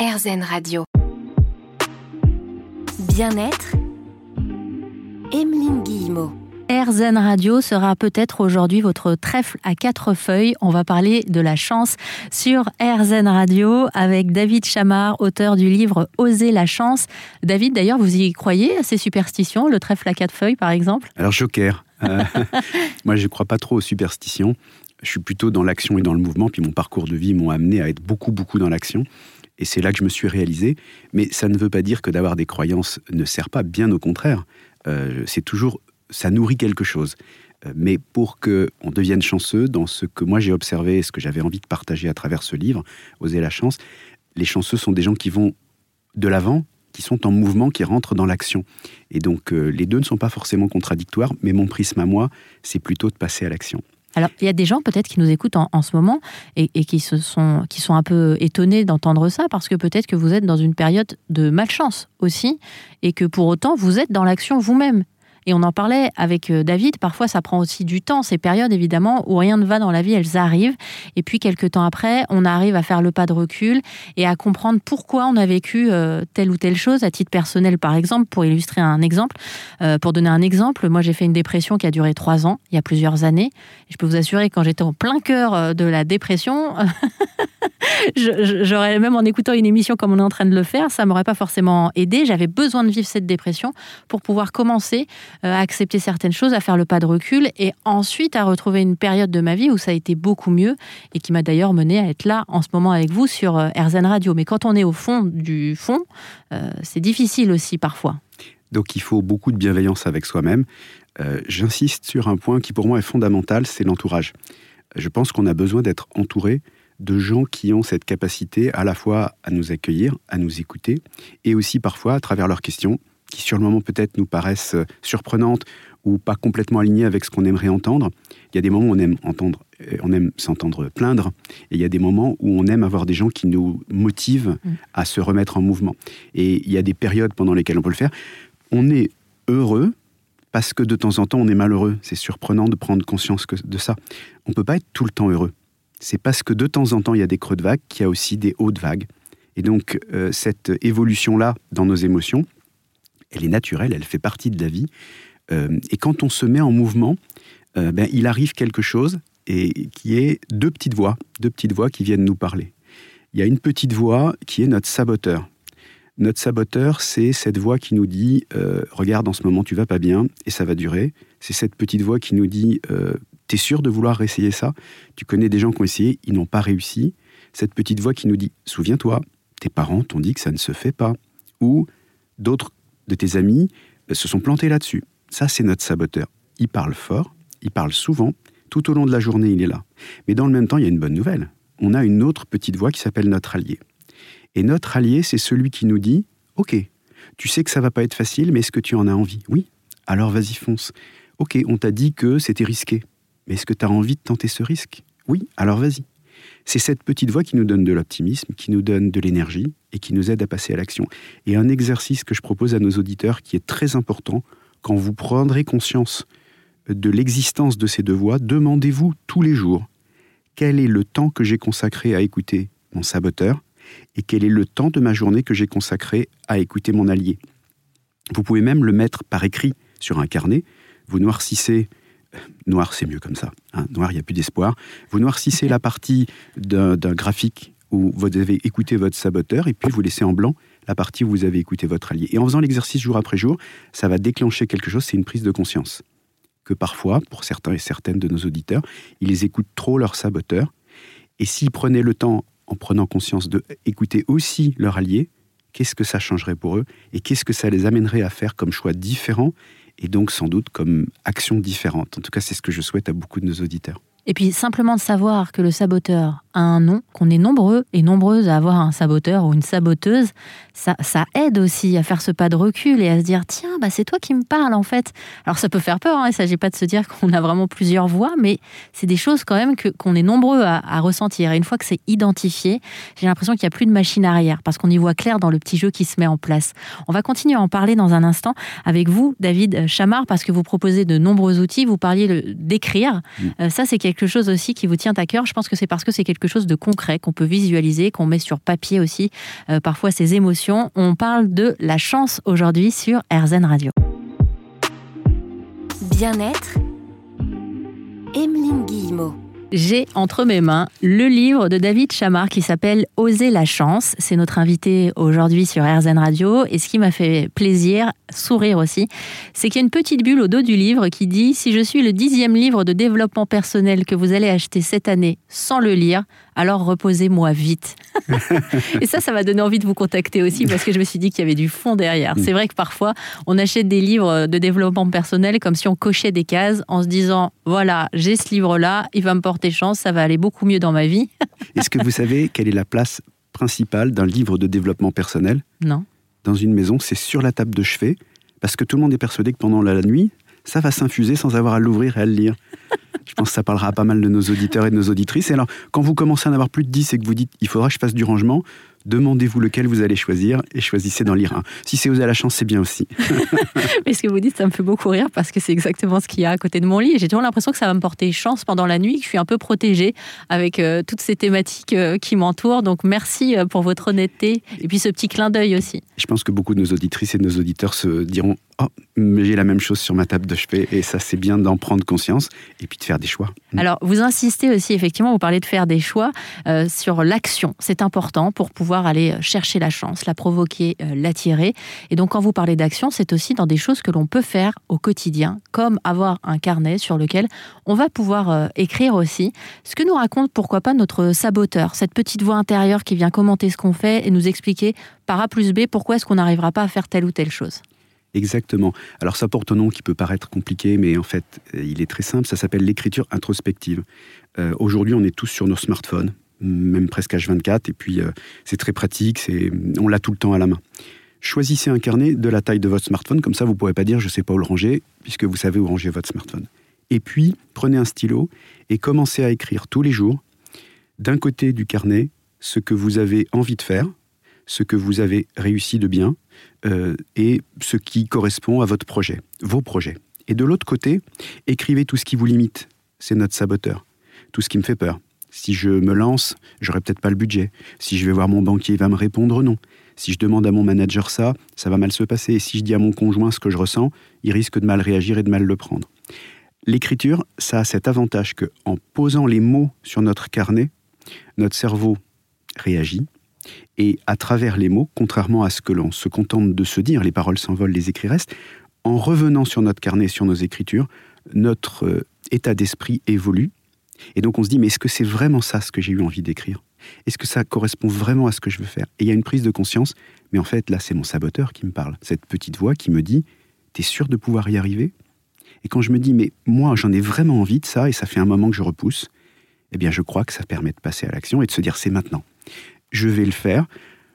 RZN Radio. Bien-être, Emeline Guillemot. RZN Radio sera peut-être aujourd'hui votre trèfle à quatre feuilles. On va parler de la chance sur RZN Radio avec David Chamard, auteur du livre Oser la chance. David, d'ailleurs, vous y croyez à ces superstitions, le trèfle à quatre feuilles par exemple? Alors, joker. Euh, moi, je ne crois pas trop aux superstitions. Je suis plutôt dans l'action et dans le mouvement, puis mon parcours de vie m'ont amené à être beaucoup, beaucoup dans l'action. Et c'est là que je me suis réalisé. Mais ça ne veut pas dire que d'avoir des croyances ne sert pas, bien au contraire. Euh, c'est toujours, ça nourrit quelque chose. Euh, mais pour que on devienne chanceux dans ce que moi j'ai observé, ce que j'avais envie de partager à travers ce livre, Oser la chance, les chanceux sont des gens qui vont de l'avant, qui sont en mouvement, qui rentrent dans l'action. Et donc euh, les deux ne sont pas forcément contradictoires, mais mon prisme à moi, c'est plutôt de passer à l'action. Alors, il y a des gens peut-être qui nous écoutent en, ce moment et, qui, se sont, qui sont un peu étonnés d'entendre ça parce que peut-être que vous êtes dans une période de malchance aussi et que pour autant vous êtes dans l'action vous-même. Et on en parlait avec euh, David, parfois ça prend aussi du temps, ces périodes évidemment où rien ne va dans la vie, elles arrivent. Et puis quelques temps après, on arrive à faire le pas de recul et à comprendre pourquoi on a vécu euh, telle ou telle chose, à titre personnel par exemple, pour illustrer un exemple. Euh, pour donner un exemple, moi j'ai fait une dépression qui a duré trois ans, il y a plusieurs années. je peux vous assurer, quand j'étais en plein cœur de la dépression, j'aurais même en écoutant une émission comme on est en train de le faire, ça m'aurait pas forcément aidé. J'avais besoin de vivre cette dépression pour pouvoir commencer à accepter certaines choses, à faire le pas de recul et ensuite à retrouver une période de ma vie où ça a été beaucoup mieux et qui m'a d'ailleurs mené à être là en ce moment avec vous sur euh, RZN Radio. Mais quand on est au fond du fond, euh, c'est difficile aussi parfois. Donc il faut beaucoup de bienveillance avec soi-même. J'insiste sur un point qui pour moi est fondamental, c'est l'entourage. Je pense qu'on a besoin d'être entouré de gens qui ont cette capacité à la fois à nous accueillir, à nous écouter, et aussi parfois à travers leurs questions, qui sur le moment peut-être nous paraissent euh, surprenantes ou pas complètement alignées avec ce qu'on aimerait entendre. Il y a des moments où on aime entendre, euh, on aime s'entendre plaindre, et il y a des moments où on aime avoir des gens qui nous motivent mm. à se remettre en mouvement. Et il y a des périodes pendant lesquelles on peut le faire. On est heureux parce que de temps en temps on est malheureux. C'est surprenant de prendre conscience de ça. On peut pas être tout le temps heureux. C'est parce que de temps en temps il y a des creux de vague qu'il y a aussi des hauts de vague. Et donc euh, cette évolution-là dans nos émotions, elle est naturelle, elle fait partie de la vie. Euh, et quand on se met en mouvement, euh, ben, il arrive quelque chose et qui est deux petites voix, deux petites voix qui viennent nous parler. Il y a une petite voix qui est notre saboteur. Notre saboteur, c'est cette voix qui nous dit euh, Regarde, en ce moment, tu vas pas bien et ça va durer. C'est cette petite voix qui nous dit T'es sûr de vouloir essayer ça? Tu connais des gens qui ont essayé, ils n'ont pas réussi. Cette petite voix qui nous dit Souviens-toi, tes parents t'ont dit que ça ne se fait pas. Ou d'autres de tes amis euh, se sont plantés là-dessus. Ça, c'est notre saboteur. Il parle fort, il parle souvent, tout au long de la journée, il est là. Mais dans le même temps, il y a une bonne nouvelle. On a une autre petite voix qui s'appelle notre allié. Et notre allié, c'est celui qui nous dit Ok, tu sais que ça va pas être facile, mais est-ce que tu en as envie? Oui. Alors vas-y, fonce. Ok, on t'a dit que c'était risqué. Mais est-ce que tu as envie de tenter ce risque? Oui, alors vas-y. C'est cette petite voix qui nous donne de l'optimisme, qui nous donne de l'énergie et qui nous aide à passer à l'action. Et un exercice que je propose à nos auditeurs qui est très important, quand vous prendrez conscience de l'existence de ces deux voix, demandez-vous tous les jours quel est le temps que j'ai consacré à écouter mon saboteur et quel est le temps de ma journée que j'ai consacré à écouter mon allié. Vous pouvez même le mettre par écrit sur un carnet. Vous noircissez noir c'est mieux comme ça. Hein. Noir, il n'y a plus d'espoir. Vous noircissez la partie d'un graphique où vous avez écouté votre saboteur et puis vous laissez en blanc la partie où vous avez écouté votre allié. Et en faisant l'exercice jour après jour, ça va déclencher quelque chose, c'est une prise de conscience. Que parfois, pour certains et certaines de nos auditeurs, ils écoutent trop leur saboteur. Et s'ils prenaient le temps, en prenant conscience de aussi leur allié, qu'est-ce que ça changerait pour eux et qu'est-ce que ça les amènerait à faire comme choix différent et donc sans doute comme action différente. En tout cas, c'est ce que je souhaite à beaucoup de nos auditeurs. Et puis simplement de savoir que le saboteur a un nom, qu'on est nombreux et nombreuses à avoir un saboteur ou une saboteuse, ça, ça aide aussi à faire ce pas de recul et à se dire tiens, bah, c'est toi qui me parles en fait. Alors ça peut faire peur, hein, il ne s'agit pas de se dire qu'on a vraiment plusieurs voix, mais c'est des choses quand même que, qu'on est nombreux à, ressentir. Et une fois que c'est identifié, j'ai l'impression qu'il n'y a plus de machine arrière parce qu'on y voit clair dans le petit jeu qui se met en place. On va continuer à en parler dans un instant avec vous, David Chamard, parce que vous proposez de nombreux outils. Vous parliez d'écrire. Euh, ça, c'est quelque chose aussi qui vous tient à cœur. Je pense que c'est parce que c'est quelque chose de concret qu'on peut visualiser, qu'on met sur papier aussi, euh, parfois ses émotions. On parle de la chance aujourd'hui sur RZN Radio. Bien-être, Emeline Guillemot. J'ai entre mes mains le livre de David Chamard qui s'appelle Oser la chance. C'est notre invité aujourd'hui sur RZN Radio. Et ce qui m'a fait plaisir, sourire aussi, c'est qu'il y a une petite bulle au dos du livre qui dit Si je suis le dixième livre de développement personnel que vous allez acheter cette année sans le lire, alors reposez-moi vite. et ça, ça m'a donné envie de vous contacter aussi parce que je me suis dit qu'il y avait du fond derrière. C'est vrai que parfois, on achète des livres de développement personnel comme si on cochait des cases en se disant voilà, j'ai ce livre-là, il va me porter chance, ça va aller beaucoup mieux dans ma vie. Est-ce que vous savez quelle est la place principale d'un livre de développement personnel? Non. Dans une maison, c'est sur la table de chevet parce que tout le monde est persuadé que pendant la nuit, ça va s'infuser sans avoir à l'ouvrir et à le lire. Je pense que ça parlera à pas mal de nos auditeurs et de nos auditrices. Et alors, quand vous commencez à en avoir plus de 10 et que vous dites il faudra que je fasse du rangement, demandez-vous lequel vous allez choisir et choisissez d'en lire un. Si c'est oser à la chance, c'est bien aussi. Mais ce que vous dites, ça me fait beaucoup rire parce que c'est exactement ce qu'il y a à côté de mon lit. J'ai toujours l'impression que ça va me porter chance pendant la nuit, que je suis un peu protégée avec euh, toutes ces thématiques euh, qui m'entourent. Donc merci euh, pour votre honnêteté et puis ce petit clin d'œil aussi. Je pense que beaucoup de nos auditrices et de nos auditeurs se diront Oh, j'ai la même chose sur ma table de chevet et ça c'est bien d'en prendre conscience et puis de faire des choix. Mm. Alors vous insistez aussi effectivement, vous parlez de faire des choix sur l'action. C'est important pour pouvoir aller euh, chercher la chance, la provoquer, euh, l'attirer. Et donc quand vous parlez d'action, c'est aussi dans des choses que l'on peut faire au quotidien, comme avoir un carnet sur lequel on va pouvoir euh, écrire aussi ce que nous raconte pourquoi pas notre saboteur, cette petite voix intérieure qui vient commenter ce qu'on fait et nous expliquer par A plus B pourquoi est-ce qu'on n'arrivera pas à faire telle ou telle chose. Exactement. Alors ça porte un nom qui peut paraître compliqué, mais en fait, il est très simple. Ça s'appelle l'écriture introspective. Aujourd'hui, on est tous sur nos smartphones même presque H24, et puis euh, c'est très pratique, on l'a tout le temps à la main. Choisissez un carnet de la taille de votre smartphone, comme ça vous ne pourrez pas dire je ne sais pas où le ranger, puisque vous savez où ranger votre smartphone. Et puis, prenez un stylo et commencez à écrire tous les jours, d'un côté du carnet, ce que vous avez envie de faire, ce que vous avez réussi de bien, euh, et ce qui correspond à votre projet, vos projets. Et de l'autre côté, écrivez tout ce qui vous limite, c'est notre saboteur, tout ce qui me fait peur, si je me lance, j'aurai peut-être pas le budget. Si je vais voir mon banquier, il va me répondre non. Si je demande à mon manager ça, ça va mal se passer. Et si je dis à mon conjoint ce que je ressens, il risque de mal réagir et de mal le prendre. L'écriture, ça a cet avantage que, en posant les mots sur notre carnet, notre cerveau réagit. Et à travers les mots, contrairement à ce que l'on se contente de se dire, les paroles s'envolent, les écrits restent, en revenant sur notre carnet, sur nos écritures, notre euh, état d'esprit évolue. Et donc on se dit, mais est-ce que c'est vraiment ça ce que j'ai eu envie d'écrire? Est-ce que ça correspond vraiment à ce que je veux faire? Et il y a une prise de conscience, mais en fait là c'est mon saboteur qui me parle, cette petite voix qui me dit, t'es sûr de pouvoir y arriver? Et quand je me dis, mais moi j'en ai vraiment envie de ça et ça fait un moment que je repousse, eh bien je crois que ça permet de passer à l'action et de se dire, c'est maintenant. Je vais le faire.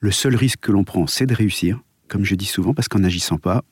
Le seul risque que l'on prend, c'est de réussir, comme je dis souvent, parce qu'en n'agissant pas,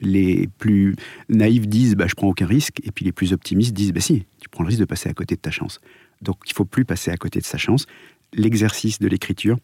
les plus naïfs disent bah, je prends aucun risque, et puis les plus optimistes disent bah si, tu prends le risque de passer à côté de ta chance. Donc il faut plus passer à côté de sa chance. L'exercice de l'écriture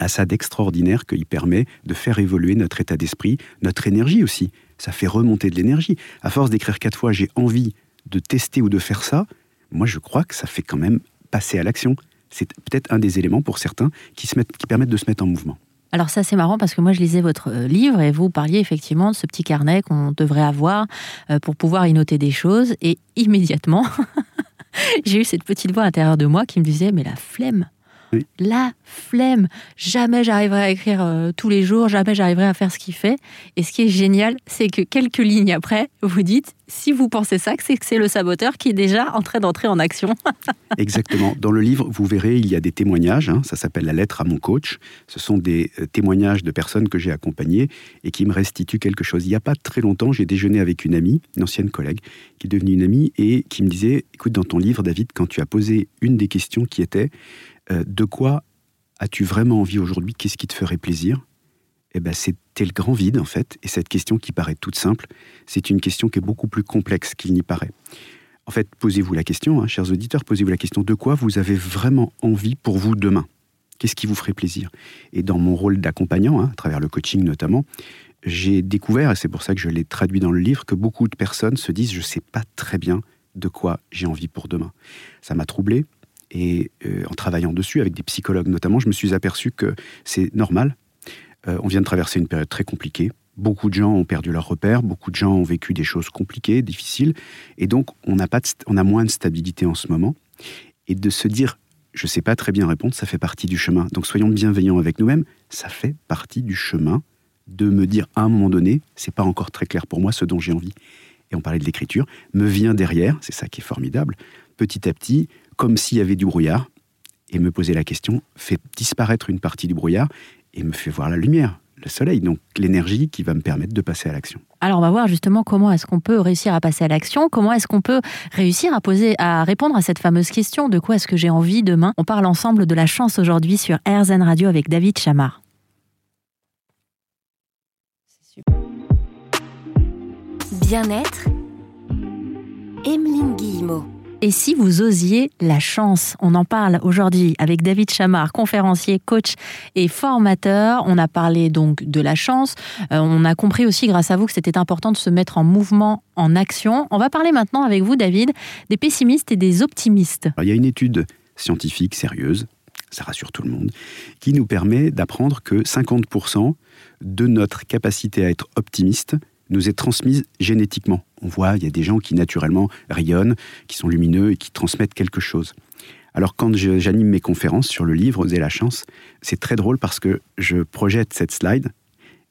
a ça d'extraordinaire qu'il permet de faire évoluer notre état d'esprit, notre énergie aussi. Ça fait remonter de l'énergie. À force d'écrire quatre fois j'ai envie de tester ou de faire ça, moi je crois que ça fait quand même passer à l'action. C'est peut-être un des éléments pour certains qui, permettent de se mettre en mouvement. Alors ça c'est marrant parce que moi je lisais votre euh, livre et vous parliez effectivement de ce petit carnet qu'on devrait avoir euh, pour pouvoir y noter des choses et immédiatement j'ai eu cette petite voix intérieure de moi qui me disait mais la flemme la flemme. Jamais j'arriverai à écrire euh, tous les jours, jamais j'arriverai à faire ce qu'il fait. Et ce qui est génial, c'est que quelques lignes après, vous dites, si vous pensez ça, c'est que c'est le saboteur qui est déjà en train d'entrer en action. Exactement. Dans le livre, vous verrez, il y a des témoignages. Hein. ça s'appelle La lettre à mon coach. Ce sont des euh, témoignages de personnes que j'ai accompagnées et qui me restituent quelque chose. Il n'y a pas très longtemps, j'ai déjeuné avec une amie, une ancienne collègue, qui est devenue une amie et qui me disait, écoute, dans ton livre, David, quand tu as posé une des questions qui était euh, de quoi as-tu vraiment envie aujourd'hui? Qu'est-ce qui te ferait plaisir? Eh bien, c'était le grand vide, en fait. Et cette question qui paraît toute simple, c'est une question qui est beaucoup plus complexe qu'il n'y paraît. En fait, posez-vous la question, hein, chers auditeurs, posez-vous la question de quoi vous avez vraiment envie pour vous demain? Qu'est-ce qui vous ferait plaisir? Et dans mon rôle d'accompagnant, hein, à travers le coaching notamment, j'ai découvert, et c'est pour ça que je l'ai traduit dans le livre, que beaucoup de personnes se disent je ne sais pas très bien de quoi j'ai envie pour demain. Ça m'a troublé, Et euh, en travaillant dessus, avec des psychologues notamment, je me suis aperçu que c'est normal. Euh, on vient de traverser une période très compliquée. Beaucoup de gens ont perdu leurs repères, beaucoup de gens ont vécu des choses compliquées, difficiles, et donc on a, pas on a moins de stabilité en ce moment. Et de se dire, je ne sais pas très bien répondre, ça fait partie du chemin. Donc soyons bienveillants avec nous-mêmes, ça fait partie du chemin de me dire à un moment donné, c'est pas encore très clair pour moi ce dont j'ai envie. Et on parlait de l'écriture, me vient derrière, c'est ça qui est formidable, petit à petit, comme s'il y avait du brouillard, et me poser la question, fait disparaître une partie du brouillard et me fait voir la lumière, le soleil, donc l'énergie qui va me permettre de passer à l'action. Alors on va voir justement comment est-ce qu'on peut réussir à passer à l'action, comment est-ce qu'on peut réussir à poser, à répondre à cette fameuse question de quoi est-ce que j'ai envie demain? On parle ensemble de la chance aujourd'hui sur RZN Radio avec David Chamard. Bien-être, Emeline Guillemot. Et si vous osiez la chance On en parle aujourd'hui avec David Chamard, conférencier, coach et formateur. On a parlé donc de la chance. Euh, on a compris aussi grâce à vous que c'était important de se mettre en mouvement, en action. On va parler maintenant avec vous, David, des pessimistes et des optimistes. il y a une étude scientifique sérieuse, ça rassure tout le monde, qui nous permet d'apprendre que 50% de notre capacité à être optimiste nous est transmise génétiquement. On voit, il y a des gens qui naturellement rayonnent, qui sont lumineux et qui transmettent quelque chose. Alors quand j'anime mes conférences sur le livre Oser la chance, c'est très drôle parce que je projette cette slide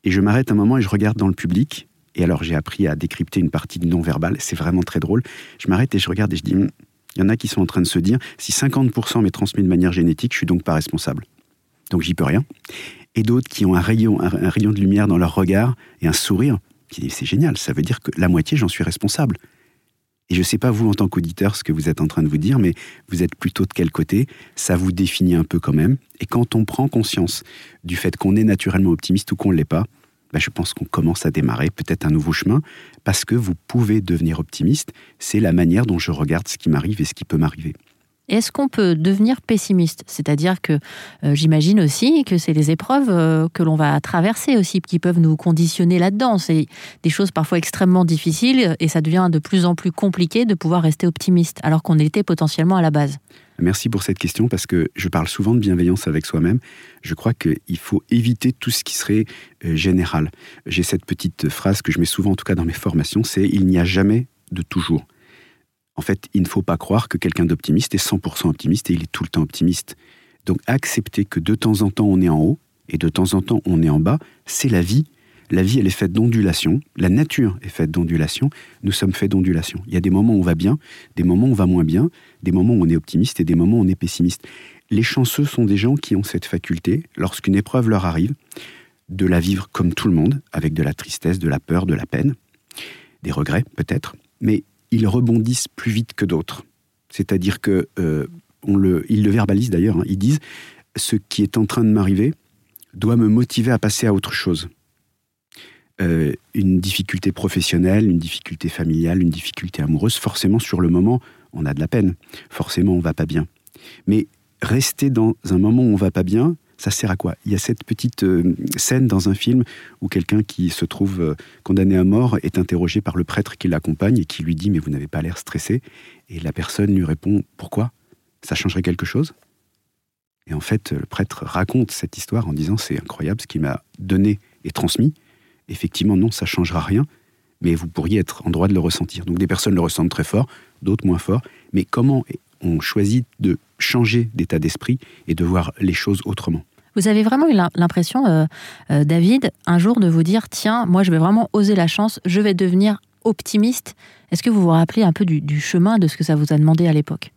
et je m'arrête un moment et je regarde dans le public. Et alors j'ai appris à décrypter une partie du non-verbal, c'est vraiment très drôle. Je m'arrête et je regarde et je dis, hmm, il y en a qui sont en train de se dire, si 50% m'est transmis de manière génétique, je suis donc pas responsable. Donc j'y peux rien. Et d'autres qui ont un rayon, un rayon de lumière dans leur regard et un sourire c'est génial, ça veut dire que la moitié, j'en suis responsable. Et je ne sais pas vous en tant qu'auditeur ce que vous êtes en train de vous dire, mais vous êtes plutôt de quel côté? Ça vous définit un peu quand même. Et quand on prend conscience du fait qu'on est naturellement optimiste ou qu'on ne l'est pas, bah, je pense qu'on commence à démarrer peut-être un nouveau chemin, parce que vous pouvez devenir optimiste. C'est la manière dont je regarde ce qui m'arrive et ce qui peut m'arriver. Est-ce qu'on peut devenir pessimiste? C'est-à-dire que euh, j'imagine aussi que c'est les épreuves euh, que l'on va traverser aussi qui peuvent nous conditionner là-dedans. C'est des choses parfois extrêmement difficiles et ça devient de plus en plus compliqué de pouvoir rester optimiste alors qu'on était potentiellement à la base. Merci pour cette question parce que je parle souvent de bienveillance avec soi-même. Je crois qu'il faut éviter tout ce qui serait euh, général. J'ai cette petite phrase que je mets souvent en tout cas dans mes formations, c'est il n'y a jamais de toujours. En fait, il ne faut pas croire que quelqu'un d'optimiste est 100% optimiste et il est tout le temps optimiste. Donc accepter que de temps en temps on est en haut et de temps en temps on est en bas, c'est la vie. La vie, elle est faite d'ondulations. La nature est faite d'ondulations. Nous sommes faits d'ondulations. Il y a des moments où on va bien, des moments où on va moins bien, des moments où on est optimiste et des moments où on est pessimiste. Les chanceux sont des gens qui ont cette faculté, lorsqu'une épreuve leur arrive, de la vivre comme tout le monde, avec de la tristesse, de la peur, de la peine, des regrets peut-être, mais ils rebondissent plus vite que d'autres. C'est-à-dire que euh, le, ils le verbalisent d'ailleurs. Hein. ils disent ce qui est en train de m'arriver doit me motiver à passer à autre chose. Euh, une difficulté professionnelle, une difficulté familiale, une difficulté amoureuse, forcément sur le moment, on a de la peine. Forcément, on va pas bien. Mais rester dans un moment où on va pas bien, ça sert à quoi? Il y a cette petite euh, scène dans un film où quelqu'un qui se trouve euh, condamné à mort est interrogé par le prêtre qui l'accompagne et qui lui dit Mais vous n'avez pas l'air stressé Et la personne lui répond Pourquoi? Ça changerait quelque chose? Et en fait, le prêtre raconte cette histoire en disant C'est incroyable ce qu'il m'a donné et transmis. Effectivement, non, ça changera rien, mais vous pourriez être en droit de le ressentir. Donc des personnes le ressentent très fort, d'autres moins fort. Mais comment on choisit de changer d'état d'esprit et de voir les choses autrement vous avez vraiment eu l'impression, euh, euh, David, un jour de vous dire, tiens, moi je vais vraiment oser la chance, je vais devenir optimiste. Est-ce que vous vous rappelez un peu du, chemin de ce que ça vous a demandé à l'époque?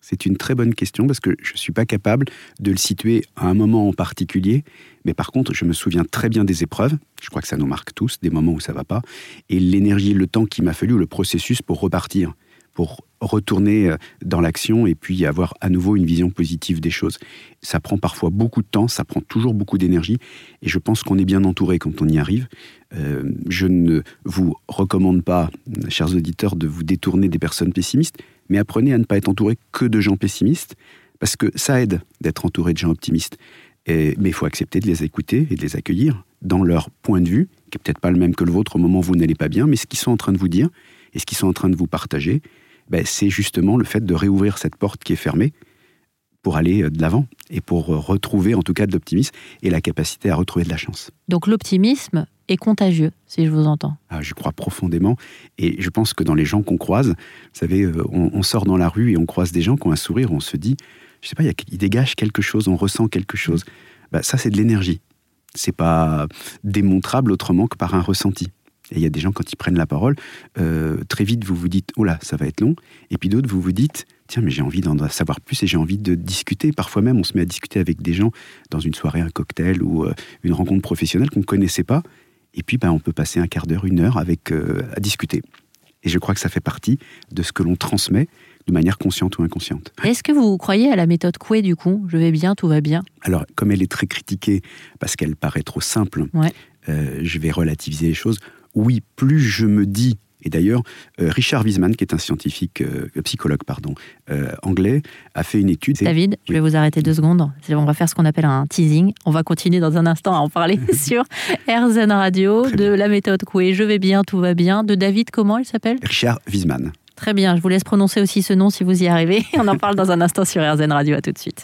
C'est une très bonne question parce que je ne suis pas capable de le situer à un moment en particulier. Mais par contre, je me souviens très bien des épreuves. Je crois que ça nous marque tous, des moments où ça va pas. Et l'énergie, le temps qu'il m'a fallu, le processus pour repartir pour retourner euh, dans l'action et puis avoir à nouveau une vision positive des choses. Ça prend parfois beaucoup de temps, ça prend toujours beaucoup d'énergie, et je pense qu'on est bien entouré quand on y arrive. Euh, je ne vous recommande pas, chers auditeurs, de vous détourner des personnes pessimistes, mais apprenez à ne pas être entouré que de gens pessimistes, parce que ça aide d'être entouré de gens optimistes. mais il faut accepter de les écouter et de les accueillir dans leur point de vue, qui n'est peut-être pas le même que le vôtre au moment où vous n'allez pas bien, mais ce qu'ils sont en train de vous dire et ce qu'ils sont en train de vous partager, ben, c'est justement le fait de réouvrir cette porte qui est fermée pour aller de l'avant et pour retrouver en tout cas de l'optimisme et la capacité à retrouver de la chance. Donc l'optimisme est contagieux, si je vous entends. Ah, je crois profondément et je pense que dans les gens qu'on croise, vous savez, on, sort dans la rue et on croise des gens qui ont un sourire, on se dit, je sais pas, ils dégagent quelque chose, on ressent quelque chose. Bah, ça, c'est de l'énergie. C'est pas démontrable autrement que par un ressenti. Et il y a des gens, quand ils prennent la parole, euh, très vite, vous vous dites, oh là, ça va être long. Et puis d'autres, vous vous dites, tiens, mais j'ai envie d'en savoir plus et j'ai envie de discuter. Parfois même, on se met à discuter avec des gens dans une soirée, un cocktail ou euh, une rencontre professionnelle qu'on ne connaissait pas. Et puis, ben, on peut passer un quart d'heure, une heure avec, euh, à discuter. Et je crois que ça fait partie de ce que l'on transmet de manière consciente ou inconsciente. Est-ce que vous croyez à la méthode Coué du coup? Je vais bien, tout va bien Alors, comme elle est très critiquée parce qu'elle paraît trop simple, je vais relativiser les choses oui, plus je me dis et d'ailleurs, euh, Richard Wiseman, qui est un scientifique, euh, psychologue pardon, euh, anglais, a fait une étude. David, je vais vous arrêter deux secondes. On va faire ce qu'on appelle un teasing. On va continuer dans un instant à en parler sur RZN Radio, de la méthode Coué, Je vais bien, tout va bien. De David, comment il s'appelle? Richard Wiseman. Très bien, je vous laisse prononcer aussi ce nom si vous y arrivez. On en parle dans un instant sur RZN Radio. À tout de suite.